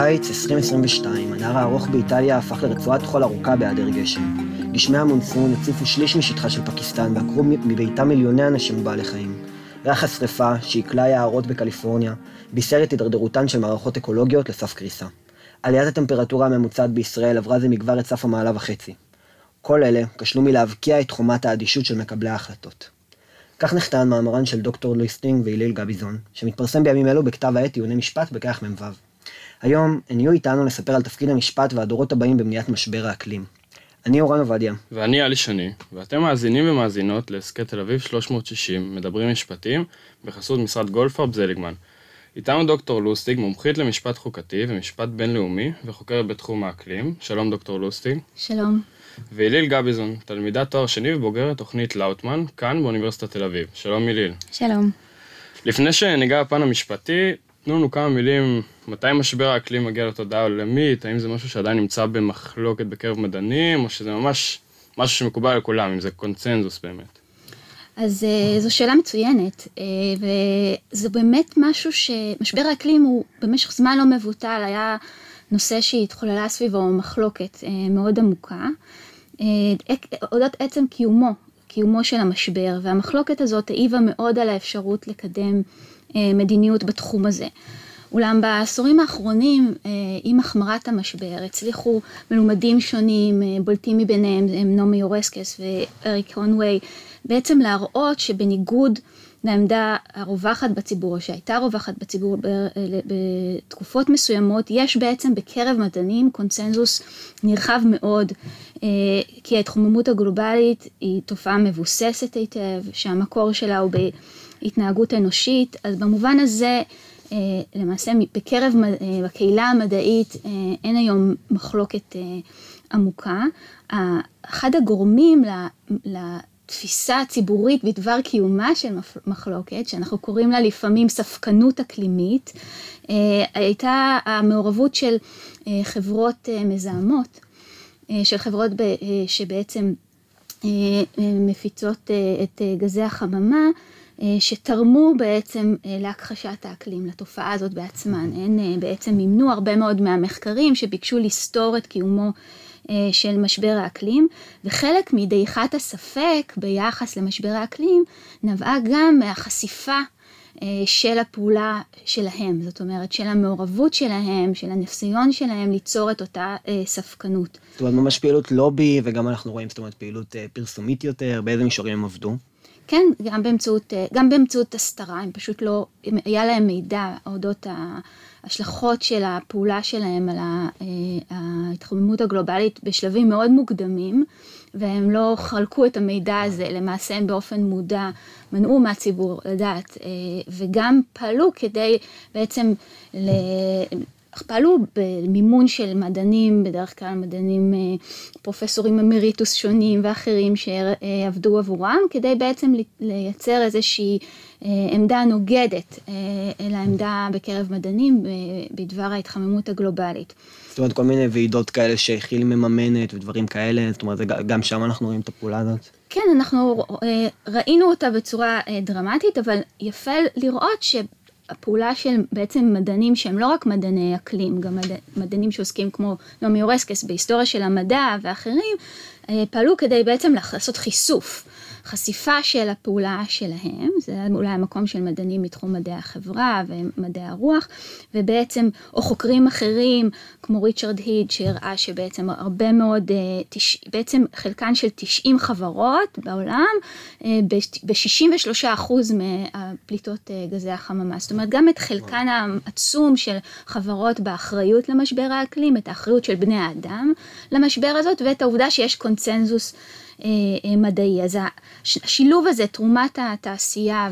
בקיץ 2022, הנהר הארוך באיטליה הפך לרצועת חול ארוכה בהיעדר גשם. גשמי המונסון הציפו שליש משטחה של פקיסטן ועקרו מביתם מיליוני אנשים ובעלי חיים. ריח השרפה, שעיכלה יערות בקליפורניה, בישר את הידרדרותן של מערכות אקולוגיות לסף קריסה. עליית הטמפרטורה הממוצעת בישראל עברה זה מכבר את סף המעלה וחצי. כל אלה כשלו מלהבקיע את חומת האדישות של מקבלי ההחלטות. כך נכתב מאמרן של דוקטור ליסטינג והיליל גביזון, שמתפרסם בימים אלו בכתב העת טיעוני משפט בכרך מ"ו. היום הן יהיו איתנו לספר על תפקיד המשפט והדורות הבאים במניעת משבר האקלים. אני אורן עובדיה. ואני עלי שני, ואתם מאזינים ומאזינות להסכת תל אביב 360, מדברים משפטים, בחסות משרד גולדפרב זליגמן. איתנו דוקטור לוסטיג, מומחית למשפט חוקתי ומשפט בינלאומי, וחוקרת בתחום האקלים. שלום דוקטור לוסטיג. שלום. והיליל גביזון, תלמידת תואר שני ובוגרת תוכנית לאוטמן, כאן באוניברסיטת תל אביב. שלום היליל. שלום. לפני שניגע בפן המשפטי, תנו לנו כמה מילים, מתי משבר האקלים מגיע לתודעה העולמית, האם זה משהו שעדיין נמצא במחלוקת בקרב מדענים, או שזה ממש משהו שמקובל על כולם, אם זה קונצנזוס באמת. אז uh, זו שאלה מצוינת, uh, וזה באמת משהו שמשבר האקלים הוא במשך זמן לא מבוטל, היה נושא שהתחוללה סביבו מחלוקת uh, מאוד עמוקה, אודות עצם קיומו, קיומו של המשבר, והמחלוקת הזאת העיבה מאוד על האפשרות לקדם מדיניות בתחום הזה. אולם בעשורים האחרונים, עם החמרת המשבר, הצליחו מלומדים שונים, בולטים מביניהם הם נעמי יורסקס ואריק הונווי, בעצם להראות שבניגוד לעמדה הרווחת בציבור, או שהייתה רווחת בציבור בתקופות מסוימות, יש בעצם בקרב מדענים קונצנזוס נרחב מאוד, אה, כי ההתחוממות הגלובלית היא תופעה מבוססת היטב, שהמקור שלה הוא בהתנהגות אנושית, אז במובן הזה אה, למעשה בקרב, אה, בקהילה המדעית אין היום מחלוקת עמוקה. אחד הגורמים תפיסה ציבורית בדבר קיומה של מחלוקת, שאנחנו קוראים לה לפעמים ספקנות אקלימית, אה, הייתה המעורבות של אה, חברות אה, מזהמות, של חברות שבעצם מפיצות את גזי החממה, שתרמו בעצם להכחשת האקלים, לתופעה הזאת בעצמן. הן בעצם מימנו הרבה מאוד מהמחקרים שביקשו לסתור את קיומו אה, של משבר האקלים, וחלק מדעיכת הספק ביחס למשבר האקלים נבעה גם מהחשיפה אה, של הפעולה שלהם, זאת אומרת של המעורבות שלהם, של הניסיון שלהם ליצור את אותה אה, ספקנות. זאת אומרת ממש פעילות לובי וגם אנחנו רואים זאת אומרת פעילות פרסומית יותר, באיזה מישורים הם עבדו? כן, גם באמצעות, גם באמצעות הסתרה, הם פשוט לא, היה להם מידע אודות ההשלכות של הפעולה שלהם על אה, ההתחממות הגלובלית בשלבים מאוד מוקדמים, והם לא חלקו את המידע הזה, למעשה הם באופן מודע מנעו מהציבור לדעת, אה, וגם פעלו כדי בעצם פעלו במימון של מדענים, בדרך כלל מדענים, אה, פרופסורים אמריטוס שונים ואחרים שעבדו עבורם, כדי בעצם לייצר איזושהי אה, עמדה נוגדת אה, אל העמדה בקרב מדענים בדבר ההתחממות הגלובלית. זאת אומרת, כל מיני ועידות כאלה שכי"ל מממנת ודברים כאלה, זאת אומרת, גם שם אנחנו רואים את הפעולה הזאת? כן, אנחנו ראינו אותה בצורה דרמטית, אבל יפה לראות ש... הפעולה של בעצם מדענים שהם לא רק מדעני אקלים, גם מד... מדענים שעוסקים כמו נעמי אורסקס בהיסטוריה של המדע ואחרים, אה, פעלו כדי בעצם לעשות חיסוף. חשיפה של הפעולה שלהם, זה אולי המקום של מדענים מתחום מדעי החברה ומדעי הרוח, ובעצם, או חוקרים אחרים, כמו ריצ'רד היד, שהראה שבעצם הרבה מאוד, אה, בעצם חלקן של 90 חברות בעולם, אה, ב-63% מהפליטות אה, גזי החממה. זאת אומרת, גם את חלקן העצום של חברות באחריות למשבר האקלים, את האחריות של בני האדם למשבר הזאת, ואת העובדה שיש קונצנזוס מדעי. אז השילוב הזה, תרומת התעשייה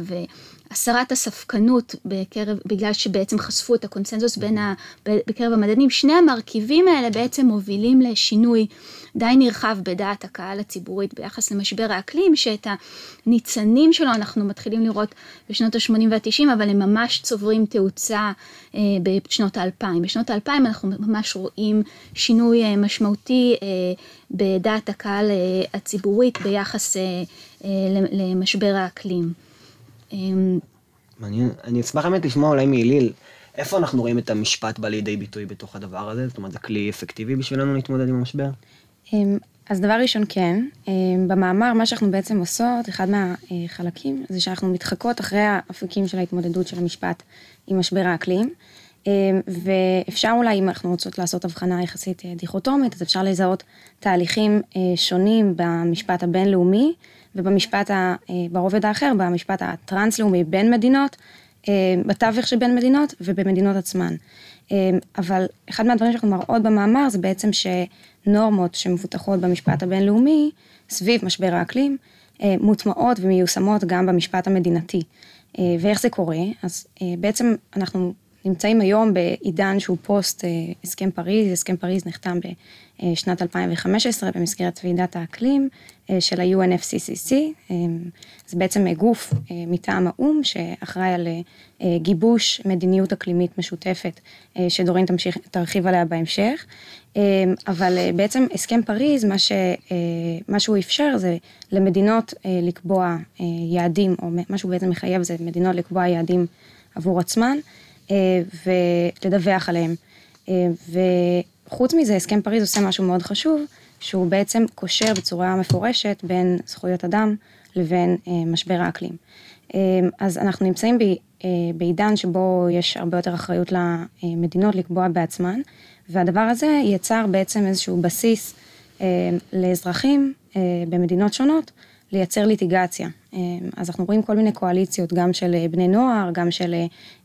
והסרת הספקנות בקרב, בגלל שבעצם חשפו את הקונצנזוס בין ה, בקרב המדענים, שני המרכיבים האלה בעצם מובילים לשינוי די נרחב בדעת הקהל הציבורית ביחס למשבר האקלים, שאת הניצנים שלו אנחנו מתחילים לראות בשנות ה-80 וה-90, אבל הם ממש צוברים תאוצה אה, בשנות ה-2000. בשנות ה-2000 אנחנו ממש רואים שינוי אה, משמעותי אה, בדעת הקהל הציבורית ביחס למשבר האקלים. מעניין, אני אשמח באמת לשמוע אולי מהיליל. איפה אנחנו רואים את המשפט בא לידי ביטוי בתוך הדבר הזה? זאת אומרת, זה כלי אפקטיבי בשבילנו להתמודד עם המשבר? אמ, אז דבר ראשון כן, אמ, במאמר מה שאנחנו בעצם עושות, אחד מהחלקים, זה שאנחנו מתחקות אחרי האפיקים של ההתמודדות של המשפט עם משבר האקלים. אמ, ואפשר אולי, אם אנחנו רוצות לעשות הבחנה יחסית אה, דיכוטומית, אז אפשר לזהות תהליכים אה, שונים במשפט הבינלאומי ובמשפט, אה, ברובד האחר, במשפט הטרנס-לאומי בין מדינות, בתווך שבין מדינות ובמדינות עצמן. אבל אחד מהדברים שאנחנו מראות במאמר זה בעצם שנורמות שמפותחות במשפט הבינלאומי סביב משבר האקלים, מוטמעות ומיושמות גם במשפט המדינתי. ואיך זה קורה? אז בעצם אנחנו נמצאים היום בעידן שהוא פוסט אה, הסכם פריז, הסכם פריז נחתם בשנת 2015 במסגרת ועידת האקלים אה, של ה-UNFCCC, אה, זה בעצם גוף מטעם האו"ם שאחראי על גיבוש מדיניות אקלימית משותפת, שדורין תמשיך, תרחיב עליה בהמשך, אבל בעצם הסכם פריז, מה, ש, מה שהוא אפשר זה למדינות לקבוע יעדים, או מה שהוא בעצם מחייב זה מדינות לקבוע יעדים עבור עצמן. אה, ולדווח עליהם. אה, וחוץ מזה, הסכם פריז עושה משהו מאוד חשוב, שהוא בעצם קושר בצורה מפורשת בין זכויות אדם לבין אה, משבר האקלים. אז אנחנו נמצאים בעידן שבו יש הרבה יותר אחריות למדינות לקבוע בעצמן, והדבר הזה יצר בעצם איזשהו בסיס לאזרחים במדינות שונות לייצר ליטיגציה. אז אנחנו רואים כל מיני קואליציות, גם של בני נוער, גם של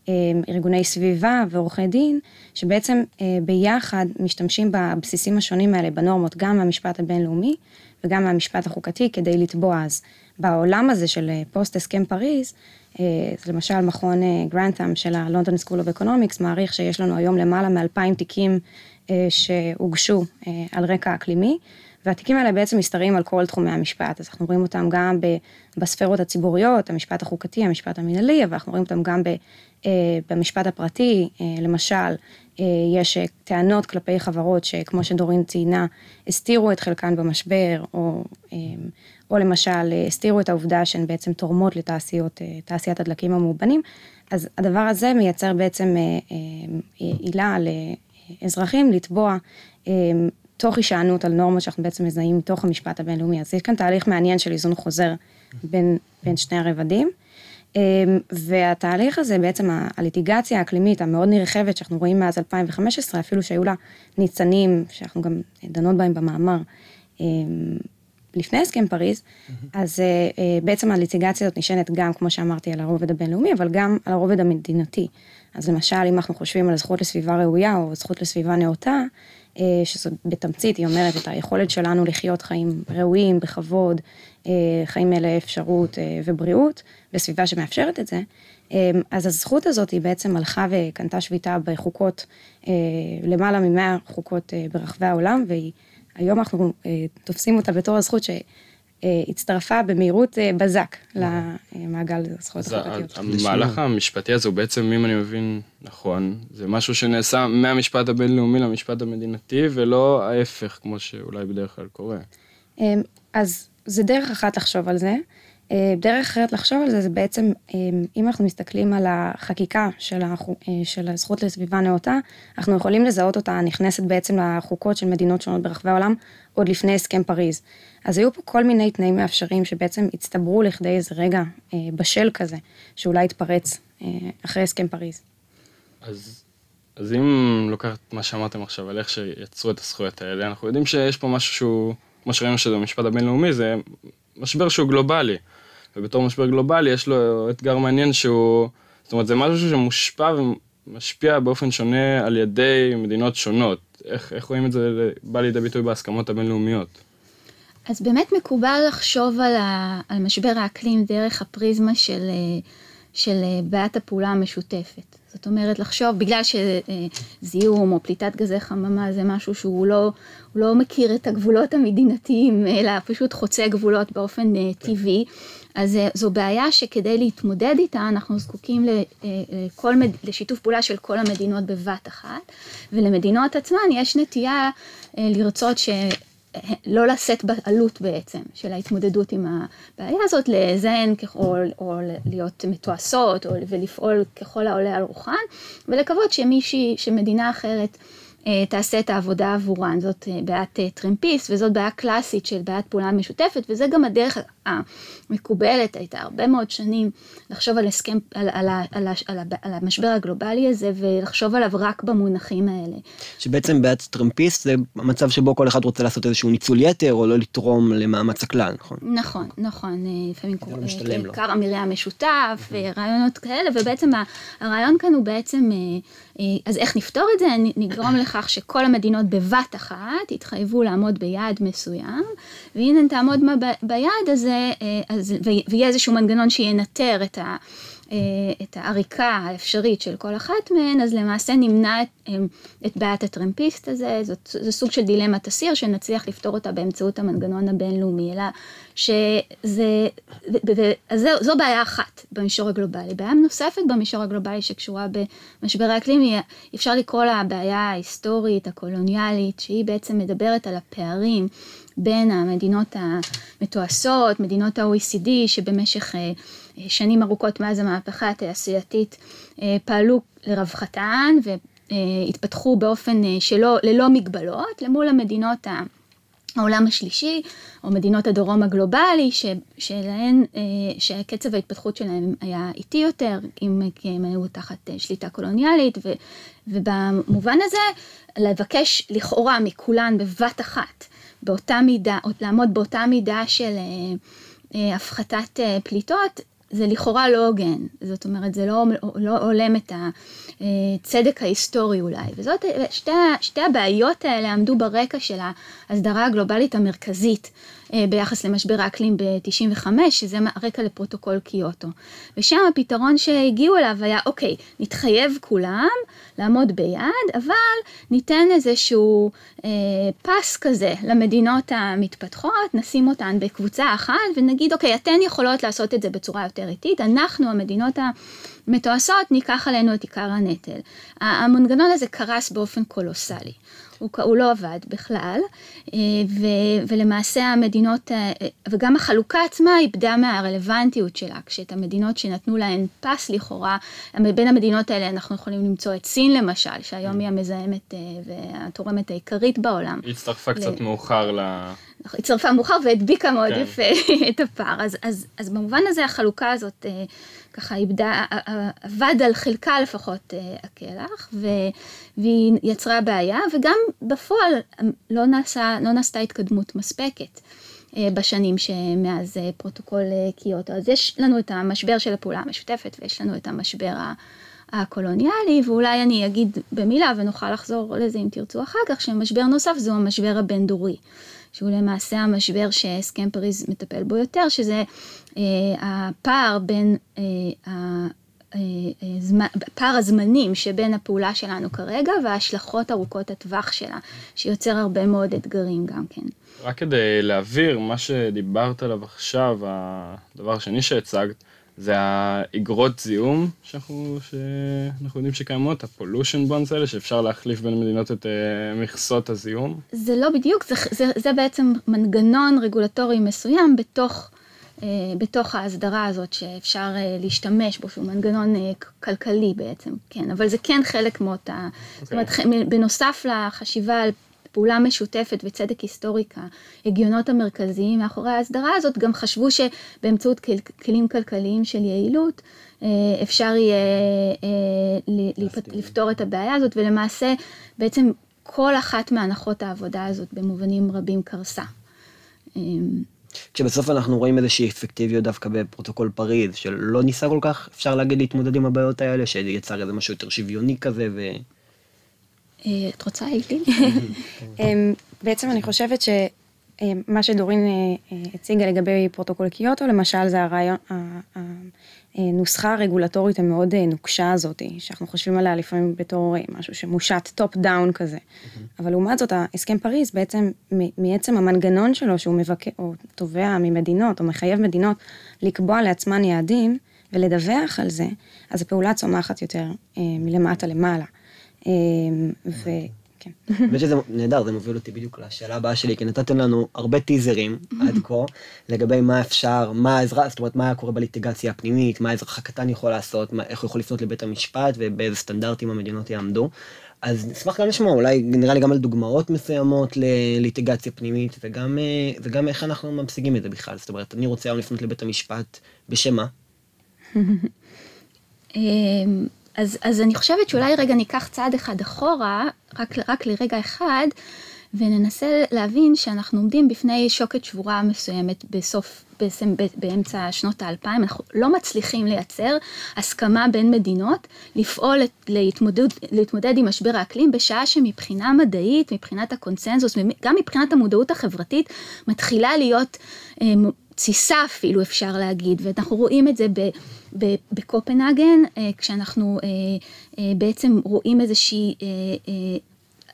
אה, ארגוני סביבה ועורכי דין, שבעצם אה, ביחד משתמשים בבסיסים השונים האלה, בנורמות, גם מהמשפט הבינלאומי וגם מהמשפט החוקתי, כדי לתבוע. אז בעולם הזה של אה, פוסט הסכם פריז, למשל מכון גרנטאם של ה London School of Economics מעריך שיש לנו היום למעלה מאלפיים תיקים שהוגשו על רקע אקלימי. והתיקים האלה בעצם משתרעים על כל תחומי המשפט, אז אנחנו רואים אותם גם בספירות הציבוריות, המשפט החוקתי, המשפט המנהלי, אבל אנחנו רואים אותם גם אה, במשפט הפרטי, אה, למשל, אה, יש טענות כלפי חברות שכמו שדורין ציינה, הסתירו את חלקן במשבר, או, או למשל הסתירו את העובדה שהן בעצם תורמות לתעשיות, תעשיית הדלקים המאובנים, אז הדבר הזה מייצר בעצם עילה לאזרחים לתבוע תוך הישענות על נורמות שאנחנו בעצם מזהים מתוך המשפט הבינלאומי. אז יש כאן תהליך מעניין של איזון חוזר בין, בין שני הרבדים. אמ, והתהליך הזה, בעצם הליטיגציה האקלימית המאוד נרחבת שאנחנו רואים מאז 2015, אפילו שהיו לה ניצנים, שאנחנו גם דנות בהם במאמר, אמ, לפני הסכם פריז, אז אה, אה, בעצם הליטיגציה הזאת נשענת גם, כמו שאמרתי, על הרובד הבינלאומי, אבל גם על הרובד המדינתי. אז למשל, אם אנחנו חושבים על זכות לסביבה ראויה או זכות לסביבה נאותה, שזו בתמצית, היא אומרת את היכולת שלנו לחיות חיים ראויים, בכבוד, חיים מלאי אפשרות ובריאות, בסביבה שמאפשרת את זה, אז הזכות הזאת היא בעצם הלכה וקנתה שביתה בחוקות, למעלה ממאה חוקות ברחבי העולם, והיא היום אנחנו אה, תופסים אותה בתור הזכות שהצטרפה במהירות אה, בזק למעגל הזכויות החברתיות. המהלך המשפטי הזה הוא בעצם, אם אני מבין נכון, זה משהו שנעשה מהמשפט הבינלאומי למשפט המדינתי, ולא ההפך, כמו שאולי בדרך כלל קורה. אמ, אז זה דרך אחת לחשוב על זה. אה, דרך אחרת לחשוב על זה, זה בעצם, אה, אם אנחנו מסתכלים על החקיקה של, החוק, אה, של הזכות לסביבה נאותה, אנחנו יכולים לזהות אותה נכנסת בעצם לחוקות של מדינות שונות ברחבי העולם, עוד לפני הסכם פריז. אז היו פה כל מיני תנאים מאפשרים שבעצם הצטברו לכדי איזה רגע בשל כזה, שאולי יתפרץ אחרי הסכם פריז. אז, אז אם לוקחת מה שאמרתם עכשיו על איך שיצרו את הזכויות האלה, אנחנו יודעים שיש פה משהו שהוא, כמו שראינו שזה במשפט הבינלאומי, זה משבר שהוא גלובלי. ובתור משבר גלובלי יש לו אתגר מעניין שהוא, זאת אומרת זה משהו שמושפע ומשפיע באופן שונה על ידי מדינות שונות. איך, איך רואים את זה בא לידי ביטוי בהסכמות הבינלאומיות? אז באמת מקובל לחשוב על, ה, על משבר האקלים דרך הפריזמה של, של בעיית הפעולה המשותפת. זאת אומרת, לחשוב, בגלל שזיהום או פליטת גזי חממה זה משהו שהוא לא, לא מכיר את הגבולות המדינתיים, אלא פשוט חוצה גבולות באופן. טבעי. אז אה, זו בעיה שכדי להתמודד איתה אנחנו זקוקים אה, לכל, לשיתוף פעולה של כל המדינות בבת אחת, ולמדינות עצמן יש נטייה אה, לרצות ש... לא לשאת בעלות בעצם של ההתמודדות עם הבעיה הזאת, לזיין ככל, או להיות מתועשות, או ולפעול ככל העולה על רוחן, ולקוות שמישהי, שמדינה אחרת אה, תעשה את העבודה עבורן. זאת אה, בעיית אה, טרמפיסט, וזאת בעיה קלאסית של בעיית פעולה משותפת, וזה גם הדרך המקובלת, הייתה הרבה מאוד שנים לחשוב על הסכם, על, על, על, על, על המשבר הגלובלי הזה, ולחשוב עליו רק במונחים האלה. שבעצם בעיית טרמפיסט זה מצב שבו כל אחד רוצה לעשות איזשהו ניצול יתר, או לא לתרום למאמץ הכלל, נכון? נכון, נכון, לפעמים קר המרעה המשותף, רעיונות כאלה, ובעצם הרעיון כאן הוא בעצם... אז איך נפתור את זה? נגרום לכך שכל המדינות בבת אחת יתחייבו לעמוד ביעד מסוים, והנה תעמודנה ביעד הזה, אז, ויהיה איזשהו מנגנון שינטר את ה... את העריקה האפשרית של כל אחת מהן, אז למעשה נמנע את, את בעיית הטרמפיסט הזה, זאת, זה סוג של דילמת אסיר שנצליח לפתור אותה באמצעות המנגנון הבינלאומי, אלא שזה, אז זו, זו בעיה אחת במישור הגלובלי. בעיה נוספת במישור הגלובלי שקשורה במשבר האקלים, אפשר לקרוא לה הבעיה ההיסטורית, הקולוניאלית, שהיא בעצם מדברת על הפערים בין המדינות המתועשות, מדינות ה-OECD, שבמשך אה, שנים ארוכות מאז המהפכה התעשייתית אה, פעלו לרווחתן והתפתחו באופן אה, שלא, ללא מגבלות, למול המדינות ה... העולם השלישי, או מדינות הדרום הגלובלי, ש, שלהן, אה, שקצב ההתפתחות שלהן היה איטי יותר, אם כי הם היו תחת אה, שליטה קולוניאלית, ו, ובמובן הזה, לבקש לכאורה מכולן בבת אחת, באותה מידה, לעמוד באותה מידה של אה, הפחתת פליטות, זה לכאורה לא הוגן, זאת אומרת זה לא, לא הולם את הצדק ההיסטורי אולי, וזאת, שתי, שתי הבעיות האלה עמדו ברקע של ההסדרה הגלובלית המרכזית. אה, ביחס למשבר האקלים ב-95, שזה הרקע לפרוטוקול קיוטו. ושם הפתרון שהגיעו אליו היה, אוקיי, נתחייב כולם לעמוד ביעד, אבל ניתן איזשהו אה, פס כזה למדינות המתפתחות, נשים אותן בקבוצה אחת ונגיד, אוקיי, אתן יכולות לעשות את זה בצורה יותר איטית, אנחנו, המדינות המתועשות, ניקח עלינו את עיקר הנטל. המנגנון הזה קרס באופן קולוסלי. הוא, הוא לא עבד בכלל, אה, ו, ולמעשה המדינות, אה, וגם החלוקה עצמה איבדה מהרלוונטיות שלה, כשאת המדינות שנתנו להן פס לכאורה, בין המדינות האלה אנחנו יכולים למצוא את סין למשל, שהיום היא המזהמת אה, והתורמת העיקרית בעולם. היא הצטרפה קצת מאוחר ל... היא הצטרפה מאוחר והדביקה מאוד כן. יפה את הפער, אז, אז, אז במובן הזה החלוקה הזאת ככה איבדה, אבד עליה לפחות הכלח, והיא יצרה בעיה, וגם בפועל לא, נעשה, לא נעשתה התקדמות מספקת. בשנים שמאז פרוטוקול קיוטו. אז יש לנו את המשבר של הפעולה המשותפת ויש לנו את המשבר הקולוניאלי, ואולי אני אגיד במילה ונוכל לחזור לזה אם תרצו אחר כך, שמשבר נוסף זהו המשבר הבין-דורי. שהוא למעשה המשבר שהסכם פריז מטפל בו יותר, שזה אה, הפער בין, אה, אה, זמן, פער הזמנים שבין הפעולה שלנו כרגע וההשלכות ארוכות הטווח שלה, שיוצר הרבה מאוד אתגרים גם כן. רק כדי להבהיר, מה שדיברת עליו עכשיו, הדבר השני שהצגת, זה האגרות זיהום שאנחנו, שאנחנו יודעים שקיימות, הפולושן בונס האלה, שאפשר להחליף בין מדינות את uh, מכסות הזיהום? זה לא בדיוק, זה, זה, זה בעצם מנגנון רגולטורי מסוים בתוך, uh, בתוך ההסדרה הזאת שאפשר uh, להשתמש בו, שהוא מנגנון uh, כלכלי בעצם, כן, אבל זה כן חלק מאותה, okay. זאת אוקיי. אומרת, בנוסף לחשיבה על פעולה משותפת וצדק היסטורי כהגיונות המרכזיים מאחורי ההסדרה הזאת, גם חשבו שבאמצעות כלים כלכליים של יעילות אה, אפשר יהיה אה, לפתור את הבעיה הזאת, ולמעשה בעצם כל אחת מהנחות העבודה הזאת במובנים רבים קרסה. אה, כשבסוף אנחנו רואים איזושהי אפקטיביות דווקא בפרוטוקול פריז, שלא ניסה כל כך, אפשר להגיד, להתמודד עם הבעיות האלה, שיצר איזה משהו יותר שוויוני כזה, ו... אה, את רוצה, אילי? אמ, בעצם אני חושבת שמה שדורין אה, אה, הציגה לגבי פרוטוקול קיוטו, למשל, זה הרעיון, הנוסחה הרגולטורית המאוד נוקשה הזאת, שאנחנו חושבים עליה לפעמים בתור משהו שמושת top down כזה. אבל לעומת זאת, ההסכם פריז בעצם, מעצם המנגנון שלו, שהוא מבקר, או תובע ממדינות, או מחייב מדינות לקבוע לעצמן יעדים ולדווח על זה, אז הפעולה צומחת יותר מלמטה למעלה. אמ, ו... כן. האמת שזה נהדר, זה מוביל אותי בדיוק לשאלה הבאה שלי, כי נתתם לנו הרבה טיזרים עד כה, לגבי מה אפשר, מה האזרח, זאת אומרת, מה היה קורה בליטיגציה הפנימית, מה האזרח הקטן יכול לעשות, מה, איך הוא יכול לפנות לבית המשפט, ובאיזה סטנדרטים המדינות יעמדו. אז נשמח גם לשמוע, אולי נראה לי גם על דוגמאות מסוימות לליטיגציה פנימית, וגם, אה, וגם איך אנחנו ממשיגים את זה בכלל. זאת אומרת, אני רוצה היום לפנות לבית המשפט, בשם מה? אז, אז אני חושבת שאולי רגע ניקח צעד אחד אחורה, רק, רק לרגע אחד, וננסה להבין שאנחנו עומדים בפני שוקת שבורה מסוימת בסוף, בעצם באמצע שנות האלפיים, אנחנו לא מצליחים לייצר הסכמה בין מדינות לפעול להתמודד, להתמודד עם משבר האקלים בשעה שמבחינה מדעית, מבחינת הקונצנזוס, גם מבחינת המודעות החברתית, מתחילה להיות אה, תסיסה אפילו אפשר להגיד, ואנחנו רואים את זה בקופנהגן, אה, כשאנחנו אה, אה, בעצם רואים איזושהי,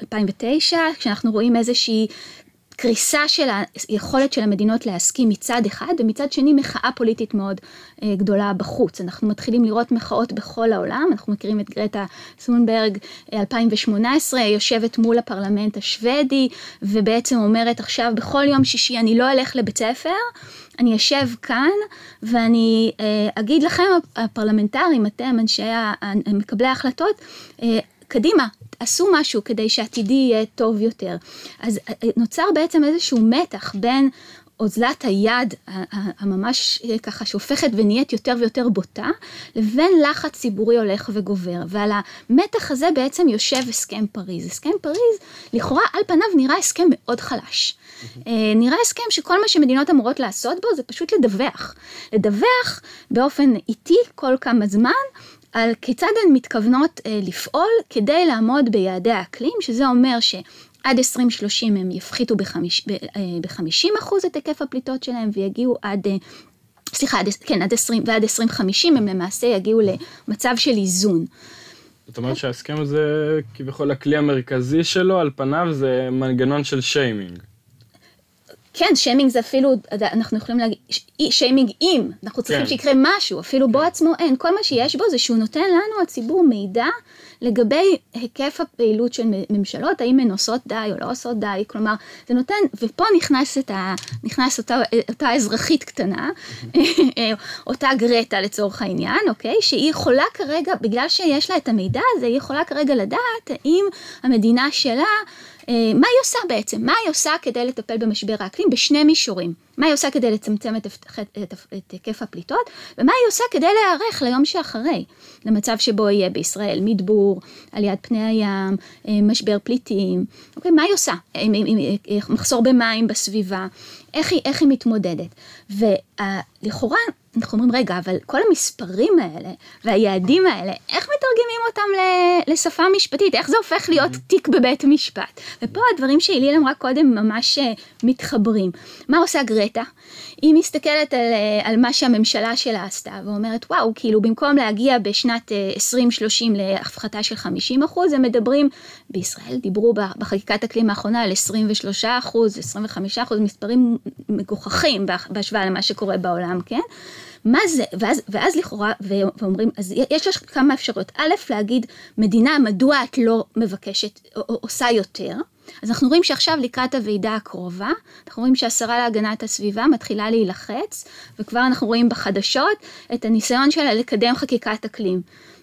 2009, כשאנחנו רואים איזושהי קריסה של היכולת של המדינות להסכים מצד אחד, ומצד שני מחאה פוליטית מאוד גדולה בחוץ. אנחנו מתחילים לראות מחאות בכל העולם, אנחנו מכירים את גרטה סונברג 2018, יושבת מול הפרלמנט השוודי, ובעצם אומרת עכשיו בכל יום שישי אני לא אלך לבית ספר, אני אשב כאן ואני אה, אגיד לכם, הפרלמנטרים, אתם, אנשי מקבלי ההחלטות, אה, קדימה, עשו משהו כדי שעתידי יהיה טוב יותר. אז אה, נוצר בעצם איזשהו מתח בין אוזלת היד הממש ככה שהופכת ונהיית יותר ויותר בוטה, לבין לחץ ציבורי הולך וגובר. ועל המתח הזה בעצם יושב הסכם פריז. הסכם פריז, לכאורה על פניו נראה הסכם מאוד חלש. אה, נראה הסכם שכל מה שמדינות אמורות לעשות בו זה פשוט לדווח. לדווח באופן איטי כל כמה זמן על כיצד הן מתכוונות אה, לפעול כדי לעמוד ביעדי האקלים, שזה אומר ש... עד 2030 הם יפחיתו ב-50 אה, אחוז את היקף הפליטות שלהם ויגיעו עד, סליחה, עד, כן, עד 20, ועד 2050 הם למעשה יגיעו למצב של איזון. זאת אומרת שההסכם הזה, כביכול הכלי המרכזי שלו, על פניו זה מנגנון של שיימינג. כן, שיימינג זה אפילו, אנחנו יכולים להגיד, שיימינג אם, אנחנו צריכים כן. שיקרה משהו, אפילו כן. בו עצמו אין, כל מה שיש בו זה שהוא נותן לנו, הציבור, מידע לגבי היקף הפעילות של ממשלות, האם הן עושות די או לא עושות די, כלומר, זה נותן, ופה נכנס, ה, נכנס אותה, אותה אזרחית קטנה, אותה גרטה לצורך העניין, אוקיי, שהיא יכולה כרגע, בגלל שיש לה את המידע הזה, היא יכולה כרגע לדעת האם המדינה שלה מה היא עושה בעצם? מה היא עושה כדי לטפל במשבר האקלים בשני מישורים? מה היא עושה כדי לצמצם את, את, את, את היקף הפליטות, ומה היא עושה כדי להיערך ליום שאחרי, למצב שבו יהיה בישראל מדבור, עליית פני הים, אה, משבר פליטים, אוקיי, מה היא עושה? מחסור במים בסביבה, איך היא, איך היא מתמודדת. ולכאורה, אנחנו אומרים, רגע, אבל כל המספרים האלה והיעדים האלה, איך מתרגמים אותם לשפה משפטית? איך זה הופך להיות תיק בבית משפט? ופה הדברים שהיליל אמרה קודם ממש אה, מתחברים. מה עושה גרטה? היא מסתכלת על, אה, על מה שהממשלה שלה עשתה ואומרת, וואו, כאילו במקום להגיע בשנת 2030 אה, להפחתה של 50 אחוז, הם מדברים, בישראל דיברו בחקיקת אקלים האחרונה על 23 אחוז, 25 אחוז, מספרים מגוחכים בהשוואה למה שקורה בעולם, כן? מה זה, ואז, ואז לכאורה, ואומרים, אז יש לך כמה אפשרויות. א', להגיד, מדינה, מדוע את לא מבקשת, או, או עושה יותר? אז אנחנו רואים שעכשיו לקראת הוועידה הקרובה, אנחנו רואים שהשרה להגנת הסביבה מתחילה להילחץ, וכבר אנחנו רואים בחדשות את הניסיון שלה לקדם חקיקת אקלים.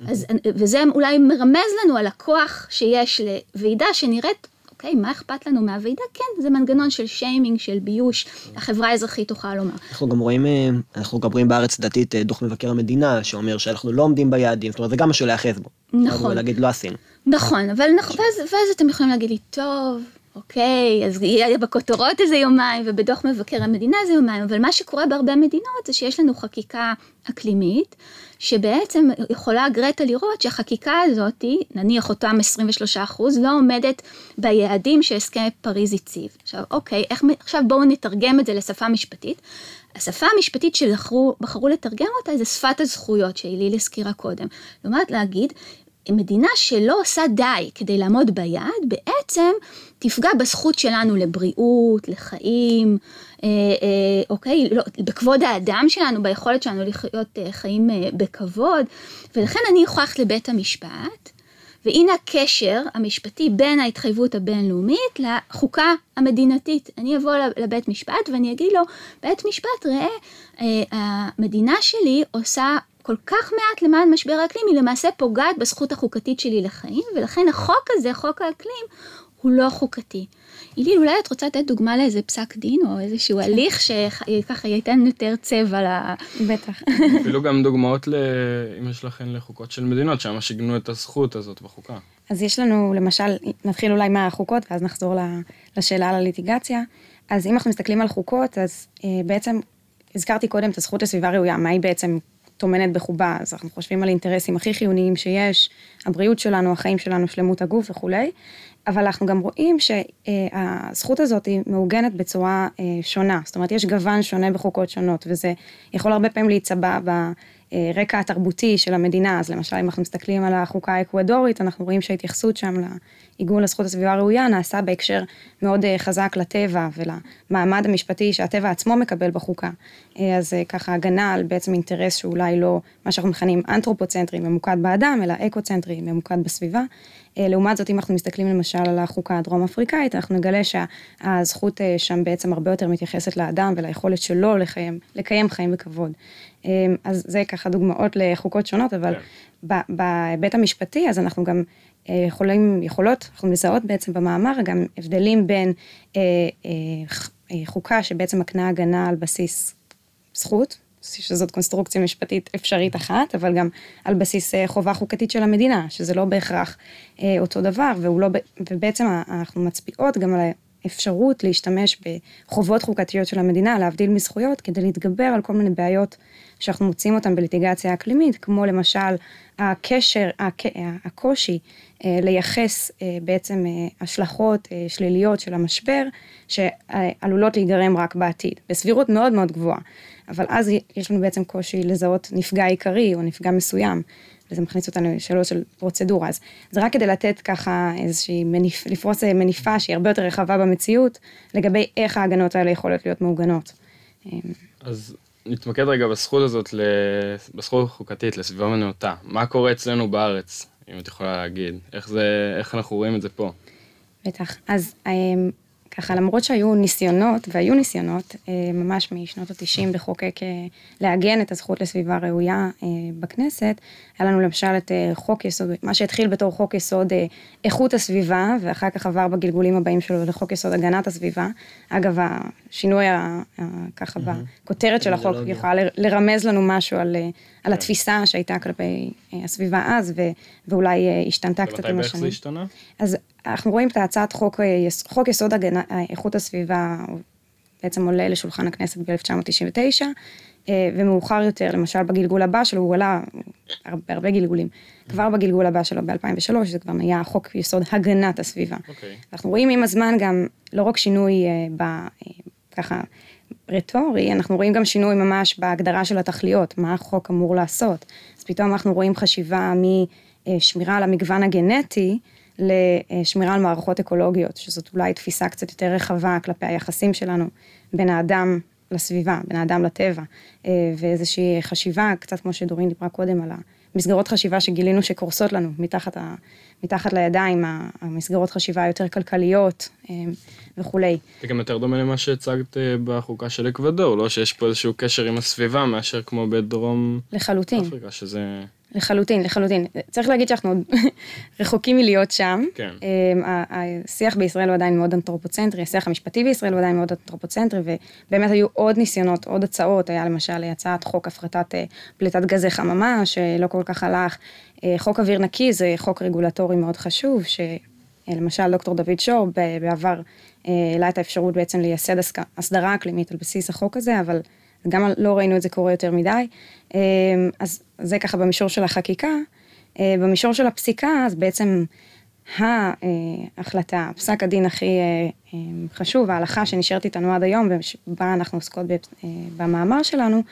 אז, וזה אולי מרמז לנו על הכוח שיש לוועידה שנראית אוקיי, מה אכפת לנו מהוועידה? כן, זה מנגנון של שיימינג, של ביוש, החברה האזרחית תוכל לומר. אנחנו גם רואים, אה, אנחנו גם רואים בארץ דתית אה, דוח מבקר המדינה, שאומר שאנחנו לא עומדים ביעדים, זאת אומרת, זה גם משהו להיאחז בו. נכון. להגיד, לא עשינו. נכון, אבל נכון, ואז, ואז אתם יכולים להגיד לי, טוב, אוקיי, אז יהיה בכותרות איזה יומיים, ובדוח מבקר המדינה איזה יומיים, אבל מה שקורה בהרבה מדינות זה שיש לנו חקיקה אקלימית, שבעצם יכולה גרטה לראות שהחקיקה הזאת, נניח אותם 23 אחוז, לא עומדת ביעדים שהסכם פריז הציב. עכשיו, אוקיי, איך, עכשיו בואו נתרגם את זה לשפה משפטית. השפה המשפטית שבחרו לתרגם אותה זה שפת הזכויות שהיליל הזכירה קודם. זאת אומרת להגיד, מדינה שלא עושה די כדי לעמוד ביעד, בעצם תפגע בזכות שלנו לבריאות, לחיים, אה, אה, אוקיי, לא, בכבוד האדם שלנו, ביכולת שלנו לחיות אה, חיים אה, בכבוד, ולכן אני ללכת לבית המשפט והנה הקשר המשפטי בין ההתחייבות הבינלאומית לחוקה המדינתית. אני אבוא לבית משפט ואני אגיד לו, בית משפט, ראה, אה, המדינה שלי עושה כל כך מעט למען משבר האקלים, היא למעשה פוגעת בזכות החוקתית שלי לחיים, ולכן החוק הזה, חוק האקלים, הוא לא חוקתי. אילי, אולי את רוצה לתת דוגמה לאיזה פסק דין, או איזשהו הליך שככה ייתן יותר צבע ל... בטח. אפילו גם דוגמאות, ל... אם יש לכם, לחוקות של מדינות, שם שיגנו את הזכות הזאת בחוקה. אז יש לנו, למשל, נתחיל אולי מהחוקות, ואז נחזור לשאלה על הליטיגציה. אז אם אנחנו מסתכלים על חוקות, אז אה, בעצם, הזכרתי קודם את הזכות לסביבה ראויה, מה היא בעצם טומנת בחובה, אז אנחנו חושבים על אינטרסים הכי חיוניים שיש, הבריאות שלנו, החיים שלנו, שלמות הגוף וכולי, אבל אנחנו גם רואים שהזכות הזאת היא מעוגנת בצורה אה, שונה, זאת אומרת יש גוון שונה בחוקות שונות, וזה יכול הרבה פעמים להיצבע ברקע התרבותי של המדינה, אז למשל אם אנחנו מסתכלים על החוקה האקוודורית, אנחנו רואים שההתייחסות שם לעיגון לזכות הסביבה הראויה נעשה בהקשר מאוד אה, חזק לטבע ולמעמד המשפטי שהטבע עצמו מקבל בחוקה. אה, אז ככה הגנה על בעצם אינטרס שאולי לא מה שאנחנו מכנים אנתרופוצנטרי ממוקד באדם, אלא אקוצנטרי ממוקד בסביבה. אה, לעומת זאת, אם אנחנו מסתכלים למשל על החוקה הדרום אפריקאית, אנחנו נגלה שהזכות אה, שם בעצם הרבה יותר מתייחסת לאדם וליכולת שלו לקיים, לקיים חיים בכבוד. אה, אז זה ככה דוגמאות לחוקות שונות, אבל כן. בהיבט המשפטי, אז אנחנו גם יכולים, יכולות, אנחנו מזהות בעצם במאמר גם הבדלים בין חוקה שבעצם מקנה הגנה על בסיס זכות, שזאת קונסטרוקציה משפטית אפשרית אחת, אבל גם על בסיס אה, חובה חוקתית של המדינה, שזה לא בהכרח אה, אותו דבר, לא, ובעצם אנחנו מצביעות גם על האפשרות להשתמש בחובות חוקתיות של המדינה, להבדיל מזכויות, כדי להתגבר על כל מיני בעיות שאנחנו מוצאים אותן בליטיגציה אקלימית, כמו למשל הקשר, הקושי אה, לייחס בעצם השלכות שליליות של המשבר, שעלולות להיגרם רק בעתיד, בסבירות מאוד מאוד גבוהה. אבל אז יש לנו בעצם קושי לזהות נפגע עיקרי או נפגע מסוים, וזה מכניס אותנו לשאלות של פרוצדורה. אז זה רק כדי לתת ככה איזושהי מניף, לפרוס מניפה שהיא הרבה יותר רחבה במציאות, לגבי איך ההגנות האלה יכולות להיות מעוגנות. אז נתמקד רגע בזכות הזאת, בזכות החוקתית לסביבה מנאותה. מה קורה אצלנו בארץ, אם את יכולה להגיד? איך, זה, איך אנחנו רואים את זה פה? בטח. אז אמ, ככה למרות שהיו ניסיונות, והיו ניסיונות אה, ממש משנות התשעים לחוקק, אה, לעגן את הזכות לסביבה ראויה אה, בכנסת, היה לנו למשל את חוק יסוד, מה שהתחיל בתור חוק יסוד איכות הסביבה, ואחר כך עבר בגלגולים הבאים שלו לחוק יסוד הגנת הסביבה. אגב, השינוי ככה בכותרת של החוק יכולה לרמז לנו משהו על, על התפיסה שהייתה כלפי הסביבה אז, ואולי השתנתה קצת עם השנים. ומתי בערך זה השתנה? אז אנחנו רואים את הצעת חוק, אה, חוק יסוד הגנה, אה, איכות הסביבה, בעצם עולה לשולחן הכנסת ב-1999, אה, ומאוחר יותר, למשל בגלגול הבא שלו, הוא עלה בהרבה גלגולים. כבר בגלגול הבא שלו ב-2003, זה כבר נהיה חוק יסוד הגנת הסביבה. Okay. אוקיי. אנחנו רואים עם הזמן גם לא רק שינוי ב... ככה רטורי, אנחנו רואים גם שינוי ממש בהגדרה של התכליות, מה החוק אמור לעשות. פתאום אנחנו רואים חשיבה משמירה על המגוון הגנטי, לשמירה על מערכות אקולוגיות, שזאת אולי תפיסה קצת יותר רחבה כלפי היחסים שלנו בין האדם לסביבה, בין האדם לטבע, אה, ואיזושהי חשיבה, קצת כמו שדורין דיברה קודם, על המסגרות חשיבה שגילינו שקורסות לנו מתחת, ה, מתחת לידיים, המסגרות חשיבה היותר כלכליות אה, וכולי. זה גם יותר דומה למה שהצגת אה, בחוקה של אקוודור, לא שיש פה איזשהו קשר עם הסביבה מאשר כמו בדרום לחלוטין. אפריקה, שזה... לחלוטין, לחלוטין. צריך להגיד שאנחנו עוד רחוקים מלהיות שם. כן. אמ, השיח בישראל הוא עדיין מאוד אנתרופוצנטרי, השיח המשפטי בישראל הוא עדיין מאוד אנתרופוצנטרי, ובאמת היו עוד ניסיונות, עוד הצעות, היה למשל הצעת חוק הפחתת אה, פליטת גזי חממה, שלא כל כך הלך. אה, חוק אוויר נקי זה חוק רגולטורי מאוד חשוב, שלמשל דוקטור דוד שור בעבר אה, העלה את האפשרות בעצם לייסד הסדרה אקלימית על בסיס החוק הזה, אבל גם לא ראינו את זה קורה יותר מדי. אמ, אז זה ככה במישור של החקיקה. אה, במישור של הפסיקה, אז בעצם ההחלטה, פסק הדין הכי אה, אה, חשוב, ההלכה שנשארת איתנו עד היום, ובה אנחנו עוסקות במאמר שלנו,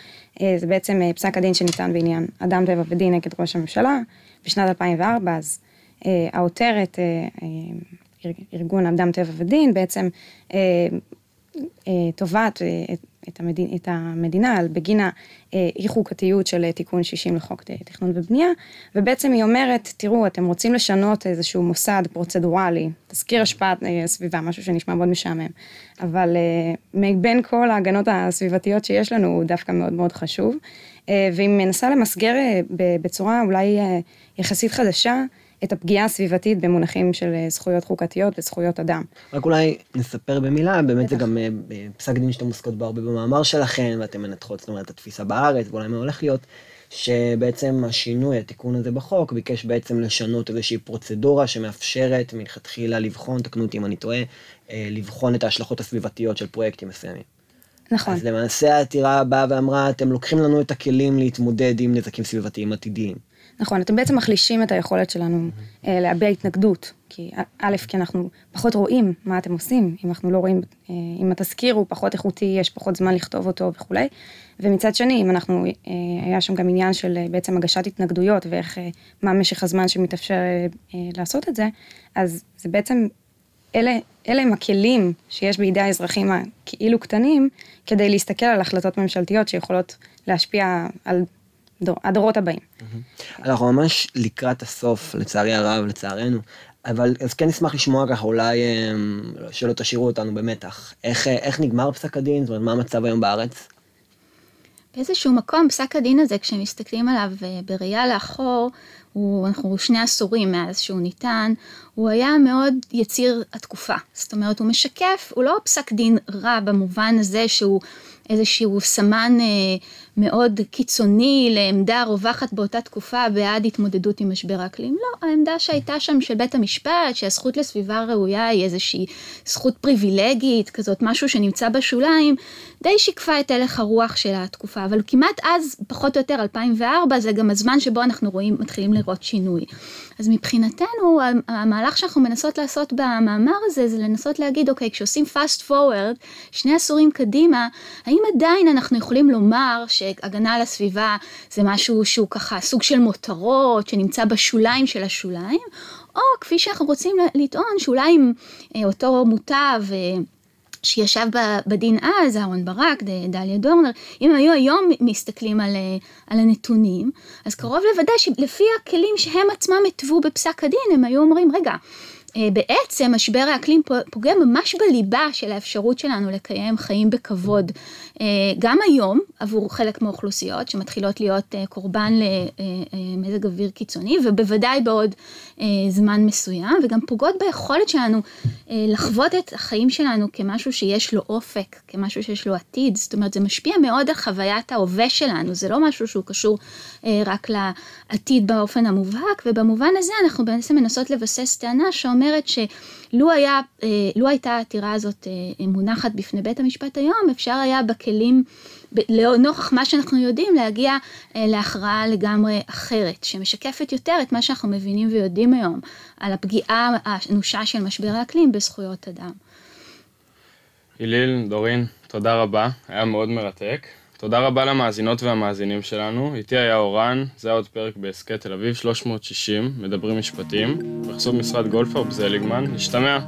זה בעצם פסק הדין שניתן בעניין אדם טבע ודין נגד ראש הממשלה בשנת 2004, אז העותרת, ארגון אדם טבע ודין, בעצם תובעת את את, המדינה, בגין האי חוקתיות של תיקון 60 לחוק תכנון ובנייה, ובעצם היא אומרת, תראו, אתם רוצים לשנות איזשהו מוסד פרוצדורלי, תזכיר השפעת סביבה, משהו שנשמע מאוד משעמם, אבל מבין כל ההגנות הסביבתיות שיש לנו, הוא דווקא מאוד מאוד חשוב, והיא מנסה למסגר בצורה אולי יחסית חדשה, את הפגיעה הסביבתית במונחים של אה, זכויות חוקתיות וזכויות אדם. רק אולי נספר במילה, באמת זה גם אה, פסק דין שאתם עוסקות בו הרבה במאמר שלכם, ואתם מנתחות, זאת אומרת, התפיסה בארץ, ואולי מה הולך להיות, שבעצם השינוי, התיקון הזה בחוק, ביקש בעצם לשנות איזושהי פרוצדורה שמאפשרת מלכתחילה לבחון, תקנו אותי אם אני טועה, אה, לבחון את ההשלכות הסביבתיות של פרויקטים מסוימים. נכון. אז למעשה העתירה באה ואמרה, אתם לוקחים לנו את הכלים להתמודד עם נזקים סביבתיים עתידיים. נכון, אתם בעצם מחלישים את היכולת שלנו אה, להביע התנגדות, כי א', כי אנחנו פחות רואים מה אתם עושים, אם אנחנו לא רואים, אה, אם התזכיר הוא פחות איכותי, יש פחות זמן לכתוב אותו וכולי, ומצד שני, אם אנחנו, אה, היה שם גם עניין של בעצם הגשת התנגדויות ואיך, מה משך הזמן שמתאפשר לעשות את זה, אז זה בעצם, אלה, אלה הם הכלים שיש בידי האזרחים הכאילו קטנים, כדי להסתכל על החלטות ממשלתיות שיכולות להשפיע על דור, הדורות הבאים. אנחנו ממש לקראת הסוף, לצערי הרב, לצערנו. אבל אז כן נשמח לשמוע ככה, אולי אמ, שלא תשאירו אותנו במתח. איך, איך נגמר פסק הדין? זאת אומרת, מה המצב היום בארץ? באיזשהו מקום, פסק הדין הזה, כשמסתכלים עליו אה, בראייה לאחור, הוא, אנחנו שני עשורים מאז שהוא ניתן, הוא היה מאוד יציר התקופה. זאת אומרת, הוא משקף, הוא לא פסק דין רע במובן הזה שהוא איזשהו סמן אה, מאוד קיצוני לעמדה רווחת באותה תקופה בעד התמודדות עם משבר האקלים. לא, העמדה שהייתה שם של בית המשפט, שהזכות לסביבה ראויה היא איזושהי זכות פריבילגית, כזאת משהו שנמצא בשוליים, די שיקפה את הלך הרוח של התקופה, אבל כמעט אז, פחות או יותר 2004, זה גם הזמן שבו אנחנו רואים, מתחילים לראות שינוי. אז מבחינתנו, המהלך שאנחנו מנסות לעשות במאמר הזה, זה לנסות להגיד, אוקיי, כשעושים fast forward, שני עשורים קדימה, האם עדיין אנחנו יכולים לומר שהגנה על הסביבה זה משהו שהוא ככה סוג של מותרות, שנמצא בשוליים של השוליים, או כפי שאנחנו רוצים לטעון, שאולי אם אה, אותו מוטב אה, שישב בדין אז, אהרן ברק, דליה דורנר, אם היו היום מסתכלים על, אה, על הנתונים, אז קרוב לוודאי שלפי הכלים שהם עצמם התוו בפסק הדין, הם היו אומרים, רגע, בעצם משבר האקלים פוגע ממש בליבה של האפשרות שלנו לקיים חיים בכבוד. אה, גם היום, עבור חלק מהאוכלוסיות שמתחילות להיות אה, קורבן למזג אוויר קיצוני, ובוודאי בעוד זמן מסוים, וגם פוגעות ביכולת שלנו לחוות את החיים שלנו כמשהו שיש לו אופק, כמשהו שיש לו עתיד. זאת אומרת, זה משפיע מאוד על חוויית ההווה שלנו, זה לא משהו שהוא קשור רק לעתיד באופן המובהק, ובמובן הזה אנחנו בעצם מנסות לבסס טענה שאומרת, אומרת שלו היה, אה, לו הייתה העתירה הזאת אה, מונחת בפני בית המשפט היום, אפשר היה בכלים, לנוכח מה שאנחנו יודעים, להגיע אה, להכרעה לגמרי אחרת, שמשקפת יותר את מה שאנחנו מבינים ויודעים היום, על הפגיעה האנושה של משבר האקלים בזכויות אדם. היליל, דורין, תודה רבה, היה מאוד מרתק. תודה רבה למאזינות והמאזינים שלנו, איתי היה אורן, זה היה עוד פרק בהסכת תל אביב 360, מדברים משפטים, בחסות משרד גולדפרב זליגמן, נשתמע.